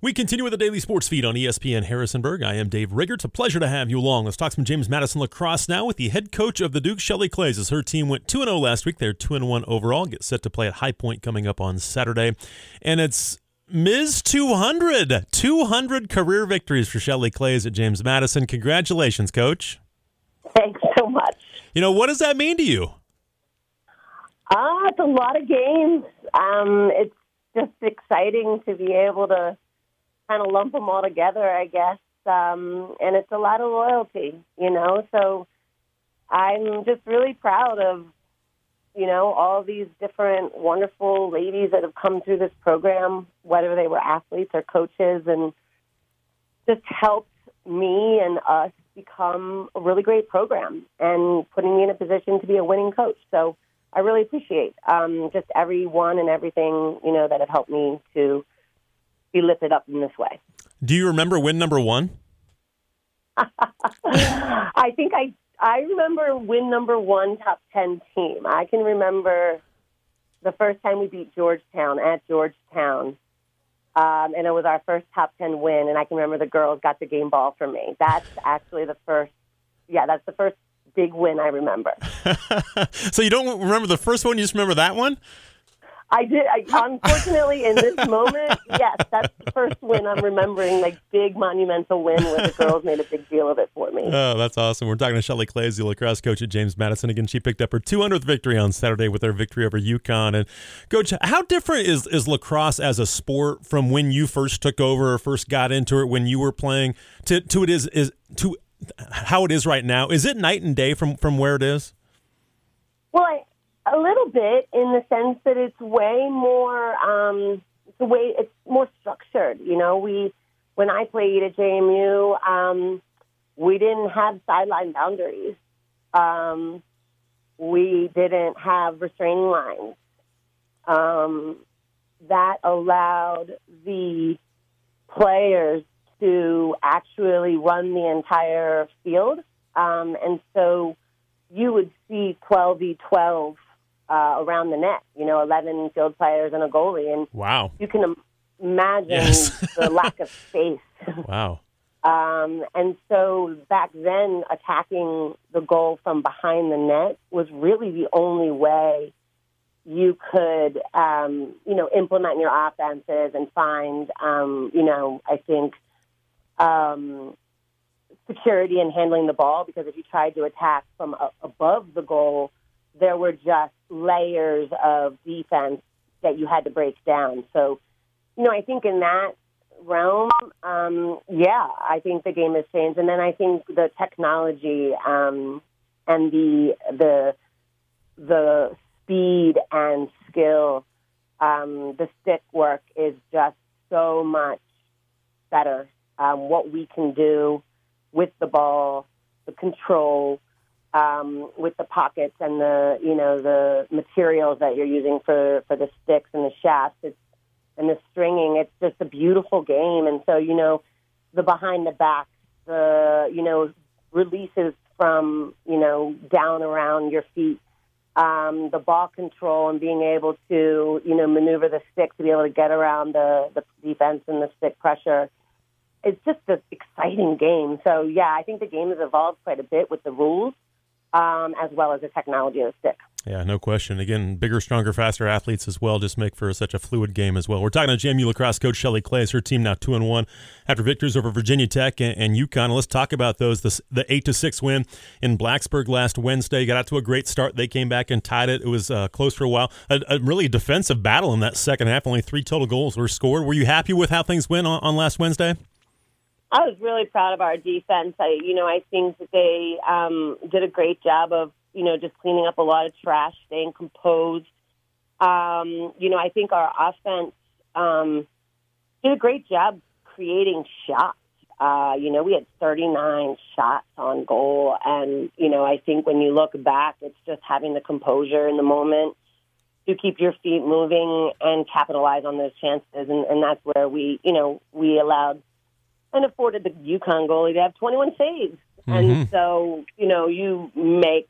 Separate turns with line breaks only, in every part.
We continue with the daily sports feed on ESPN Harrisonburg. I am Dave Rigger. It's a pleasure to have you along. Let's talk some James Madison lacrosse now with the head coach of the Duke, Shelley Klaes. As her team went 2 0 last week, they're 2 1 overall. Get set to play at High Point coming up on Saturday. And it's Ms. 200. 200 career victories for Shelley Klaes at James Madison. Congratulations, coach.
Thanks so much.
You know, what does that mean to you?
Ah, uh, it's a lot of games. Um, it's just exciting to be able to kind of lump them all together, I guess. Um, and it's a lot of loyalty, you know. So I'm just really proud of, you know, all these different wonderful ladies that have come through this program, whether they were athletes or coaches, and just helped me and us become a really great program and putting me in a position to be a winning coach. So I really appreciate um, just everyone and everything, you know, that have helped me to be lifted up in this way.
Do you remember win number one?
I think I I remember win number one top ten team. I can remember the first time we beat Georgetown at Georgetown, um, and it was our first top ten win. And I can remember the girls got the game ball from me. That's actually the first. Yeah, that's the first big win I remember.
so you don't remember the first one? You just remember that one?
I did. I, unfortunately, in this moment, yes, that's the first win I'm remembering. Like big monumental win where the girls made a big deal of it for me.
Oh, that's awesome. We're talking to Shelley Klaes, the lacrosse coach at James Madison. Again, she picked up her 200th victory on Saturday with her victory over UConn. And coach, how different is is lacrosse as a sport from when you first took over or first got into it when you were playing to to it is is to how it is right now? Is it night and day from from where it is?
Well, I, a little bit in the sense that it's way more um, the way it's more structured. You know, we when I played at JMU, um, we didn't have sideline boundaries. Um, we didn't have restraining lines. Um, that allowed the players to actually run the entire field. Um, and so you would see 12v12 uh, around the net. You know, eleven field players and a goalie, and
wow,
you can imagine yes. the lack of space.
Wow.
Um, and so back then, attacking the goal from behind the net was really the only way you could, um, you know, implement your offenses and find, um, you know, I think um, security in handling the ball. Because if you tried to attack from a- above the goal, there were just layers of defense that you had to break down. So, you know, I think in that realm, um, yeah, I think the game has changed, and then I think the technology um, and the the the speed and skill, um, the stick work is just so much better. Um, what we can do with the ball, the control, um, with the pockets and the you know the materials that you're using for for the sticks and the shafts. It's and the stringing. It's just a beautiful game. And so you know the behind the back, the you know releases from you know down around your feet. Um, the ball control and being able to, you know, maneuver the stick to be able to get around the, the defense and the stick pressure. It's just an exciting game. So, yeah, I think the game has evolved quite a bit with the rules um, as well as the technology of the stick.
Yeah, no question. Again, bigger, stronger, faster athletes as well just make for such a fluid game as well. We're talking to JMU lacrosse coach Shelley Klaes. Her team now two and one after victories over Virginia Tech and, and UConn. Let's talk about those. The, the eight to six win in Blacksburg last Wednesday got out to a great start. They came back and tied it. It was uh, close for a while. A, a, really defensive battle in that second half. Only three total goals were scored. Were you happy with how things went on, on last Wednesday?
I was really proud of our defense. I, you know, I think that they um, did a great job of, you know, just cleaning up a lot of trash, staying composed. Um, you know, I think our offense um, did a great job creating shots. Uh, you know, we had 39 shots on goal. And, you know, I think when you look back, it's just having the composure in the moment to keep your feet moving and capitalize on those chances. And, and that's where we, you know, we allowed and afforded the UConn goalie to have 21 saves. Mm-hmm. And so, you know, you make,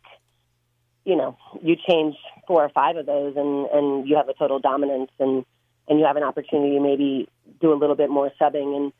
you know, you change four or five of those and, and you have a total dominance. And and you have an opportunity to maybe do a little bit more subbing and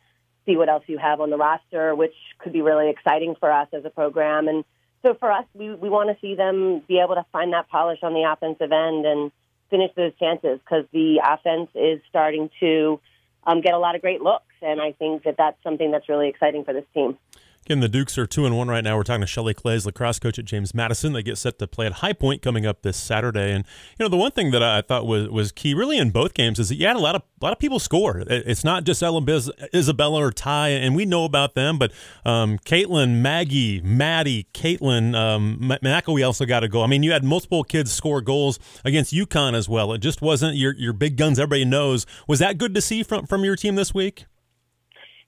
see what else you have on the roster, which could be really exciting for us as a program. And so for us, we, we want to see them be able to find that polish on the offensive end and finish those chances because the offense is starting to um, get a lot of great looks. And I think that that's something that's really exciting for this team.
Again, the Dukes are two and one right now. We're talking to Shelley Klaes, lacrosse coach at James Madison. They get set to play at High Point coming up this Saturday. And you know, the one thing that I thought was was key, really, in both games, is that you had a lot of a lot of people score. It's not just Ellen Biz, Isabella or Ty, and we know about them, but um, Caitlin, Maggie, Maddie, Caitlin, um, McElwee also got a goal. I mean, you had multiple kids score goals against UConn as well. It just wasn't your your big guns. Everybody knows. Was that good to see from from your team this week?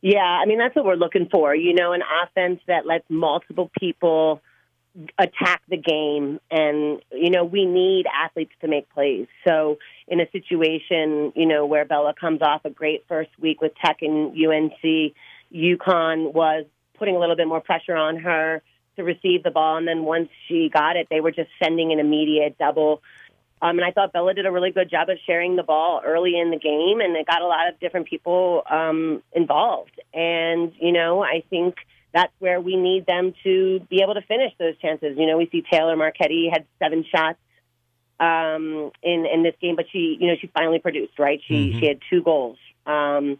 Yeah, I mean that's what we're looking for. You know, an offense that lets multiple people attack the game and you know we need athletes to make plays so in a situation you know where bella comes off a great first week with tech and unc UConn was putting a little bit more pressure on her to receive the ball and then once she got it they were just sending an immediate double um, and I thought Bella did a really good job of sharing the ball early in the game, and it got a lot of different people um, involved. And you know, I think that's where we need them to be able to finish those chances. You know, we see Taylor Marchetti had seven shots um, in in this game, but she, you know, she finally produced. Right, she mm-hmm. she had two goals. Um,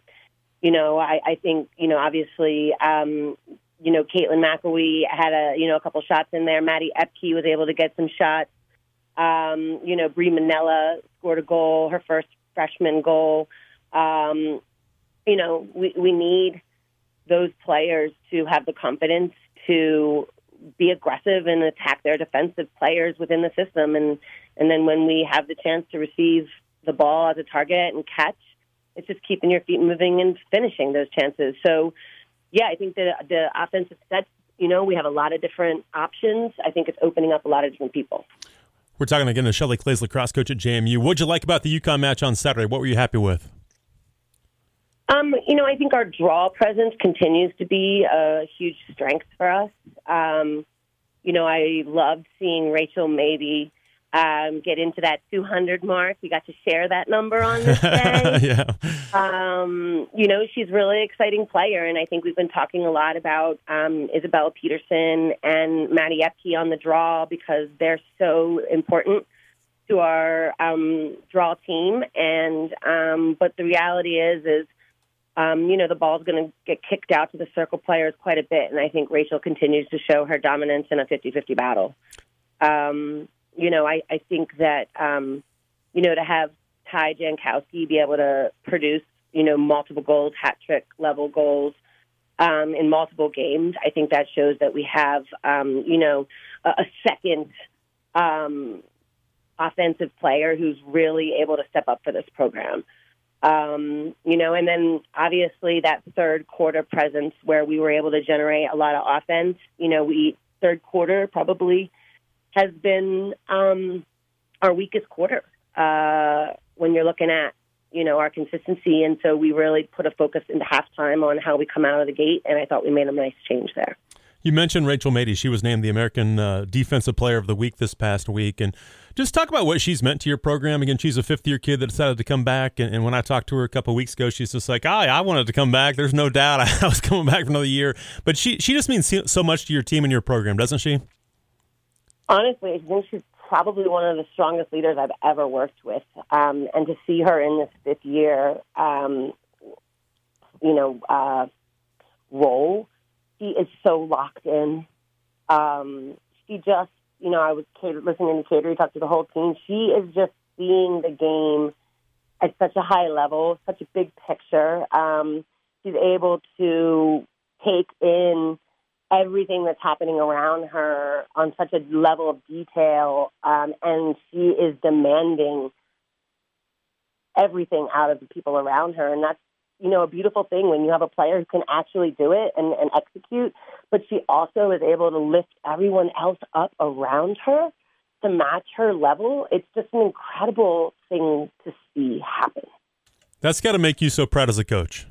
you know, I, I think you know, obviously, um, you know, Caitlin McElwee had a you know a couple shots in there. Maddie Epke was able to get some shots. Um, you know, Brie Manella scored a goal, her first freshman goal. Um, you know, we, we need those players to have the confidence to be aggressive and attack their defensive players within the system. And, and then when we have the chance to receive the ball as a target and catch, it's just keeping your feet moving and finishing those chances. So, yeah, I think the the offensive set. You know, we have a lot of different options. I think it's opening up a lot of different people.
We're talking again to Shelley Klaes, lacrosse coach at JMU. What'd you like about the UConn match on Saturday? What were you happy with?
Um, you know, I think our draw presence continues to be a huge strength for us. Um, you know, I loved seeing Rachel maybe um, get into that 200 mark. We got to share that number on this day.
yeah.
Um, you know, she's really exciting player, and I think we've been talking a lot about um, Isabella Peterson and Maddie Epke on the draw because they're so important to our um, draw team. And um, but the reality is, is um, you know, the ball's going to get kicked out to the circle players quite a bit, and I think Rachel continues to show her dominance in a 50-50 battle. Um, you know, I, I think that, um, you know, to have Ty Jankowski be able to produce, you know, multiple goals, hat trick level goals um, in multiple games, I think that shows that we have, um, you know, a, a second um, offensive player who's really able to step up for this program. Um, you know, and then obviously that third quarter presence where we were able to generate a lot of offense. You know, we third quarter probably has been um, our weakest quarter uh, when you're looking at you know our consistency, and so we really put a focus into halftime on how we come out of the gate, and I thought we made a nice change there.
You mentioned Rachel Mady. She was named the American uh, Defensive Player of the Week this past week. And just talk about what she's meant to your program. Again, she's a fifth year kid that decided to come back. And, and when I talked to her a couple weeks ago, she's just like, oh, I wanted to come back. There's no doubt I was coming back for another year. But she, she just means so much to your team and your program, doesn't she?
Honestly, I think she's probably one of the strongest leaders I've ever worked with. Um, and to see her in this fifth year, um, you know, uh, role, she is so locked in. Um, she just, you know, I was listening to Cater talk to the whole team. She is just seeing the game at such a high level, such a big picture. Um, she's able to take in everything that's happening around her on such a level of detail, um, and she is demanding everything out of the people around her, and that's you know a beautiful thing when you have a player who can actually do it and, and execute, but she also is able to lift everyone else up around her to match her level. It's just an incredible thing to see happen.
That's got to make you so proud as a coach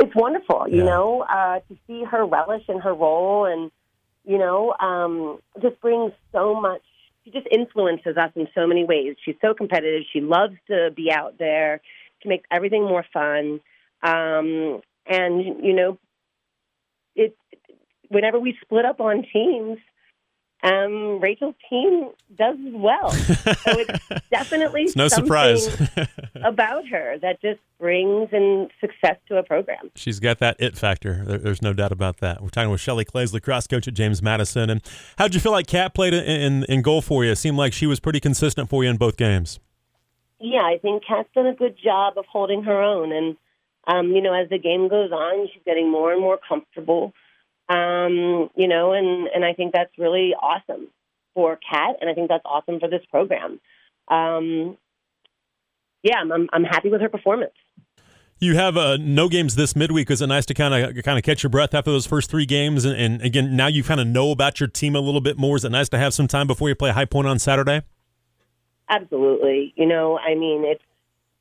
it's wonderful, you yeah. know, uh, to see her relish in her role and, you know, um, just brings so much she just influences us in so many ways. She's so competitive. She loves to be out there. She makes everything more fun. Um, and you know, it whenever we split up on teams, um, Rachel's team does well. So it's definitely
it's no surprise
about her that just brings in success to a program.
She's got that it factor. there's no doubt about that. We're talking with Shelley Klaes, lacrosse coach at James Madison. And how'd you feel like Kat played in, in, in goal for you? It seemed like she was pretty consistent for you in both games.
Yeah, I think Kat's done a good job of holding her own. And, um, you know, as the game goes on, she's getting more and more comfortable. Um, you know, and, and I think that's really awesome for Kat, and I think that's awesome for this program. Um, yeah, I'm, I'm happy with her performance.
You have uh, no games this midweek. Is it nice to kind of kind of catch your breath after those first three games? And, and again, now you kind of know about your team a little bit more. Is it nice to have some time before you play High Point on Saturday?
Absolutely. You know, I mean, it's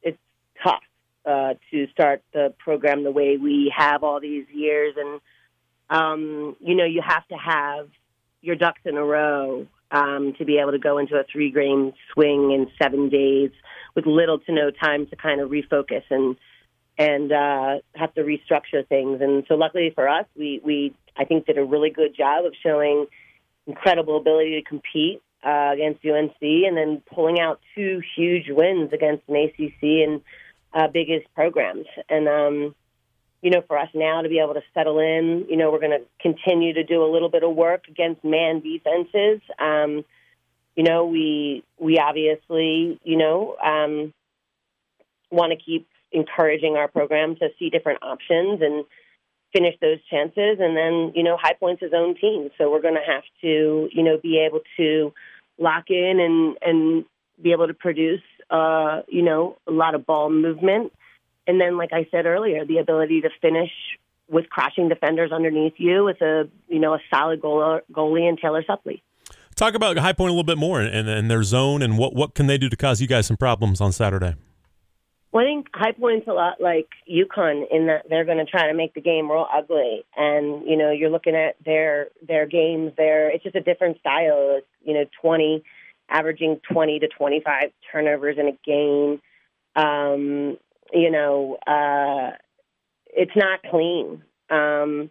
it's tough uh, to start the program the way we have all these years, and um, you know, you have to have your ducks in a row um, to be able to go into a three game swing in seven days with little to no time to kind of refocus and and uh, have to restructure things. And so, luckily for us, we we I think did a really good job of showing incredible ability to compete uh, against UNC, and then pulling out two huge wins against an ACC and uh, biggest programs. And um, you know, for us now to be able to settle in, you know, we're going to continue to do a little bit of work against man defenses. Um, you know, we we obviously, you know, um, want to keep encouraging our program to see different options and finish those chances. And then, you know, High Point's his own team, so we're going to have to, you know, be able to lock in and and be able to produce, uh, you know, a lot of ball movement and then, like I said earlier, the ability to finish with crashing defenders underneath you with a you know a solid goal, goalie and Taylor Suppley.
Talk about High Point a little bit more and, and their zone and what what can they do to cause you guys some problems on Saturday.
Well, I think High Point's a lot like UConn in that they're going to try to make the game real ugly, and you know you're looking at their their games. There, it's just a different style. It's, you know, twenty, averaging twenty to twenty five turnovers in a game. Um, you know, uh, it's not clean. Um,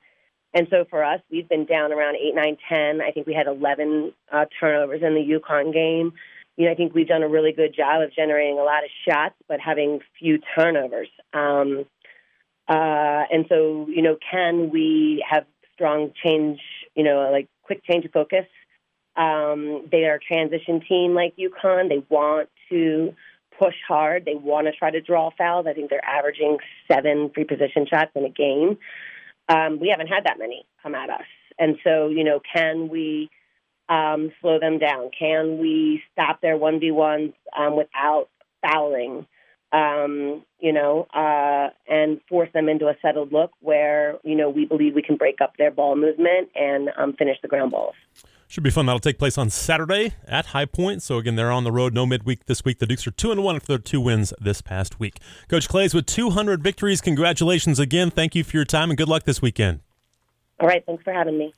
and so for us, we've been down around eight, nine, ten. I think we had 11 uh, turnovers in the UConn game. You know, I think we've done a really good job of generating a lot of shots, but having few turnovers. Um, uh, and so, you know, can we have strong change, you know, like quick change of focus? Um, they are a transition team like UConn. They want to push hard. They want to try to draw fouls. I think they're averaging seven free position shots in a game. Um, we haven't had that many come at us. And so, you know, can we um, slow them down? Can we stop their 1v1s um, without fouling? Um, you know, uh, and force them into a settled look where, you know, we believe we can break up their ball movement and um, finish the ground balls.
Should be fun. That'll take place on Saturday at High Point. So again, they're on the road. No midweek this week. The Dukes are two and one after their two wins this past week. Coach Klaes with 200 victories. Congratulations again. Thank you for your time and good luck this weekend.
All right. Thanks for having me.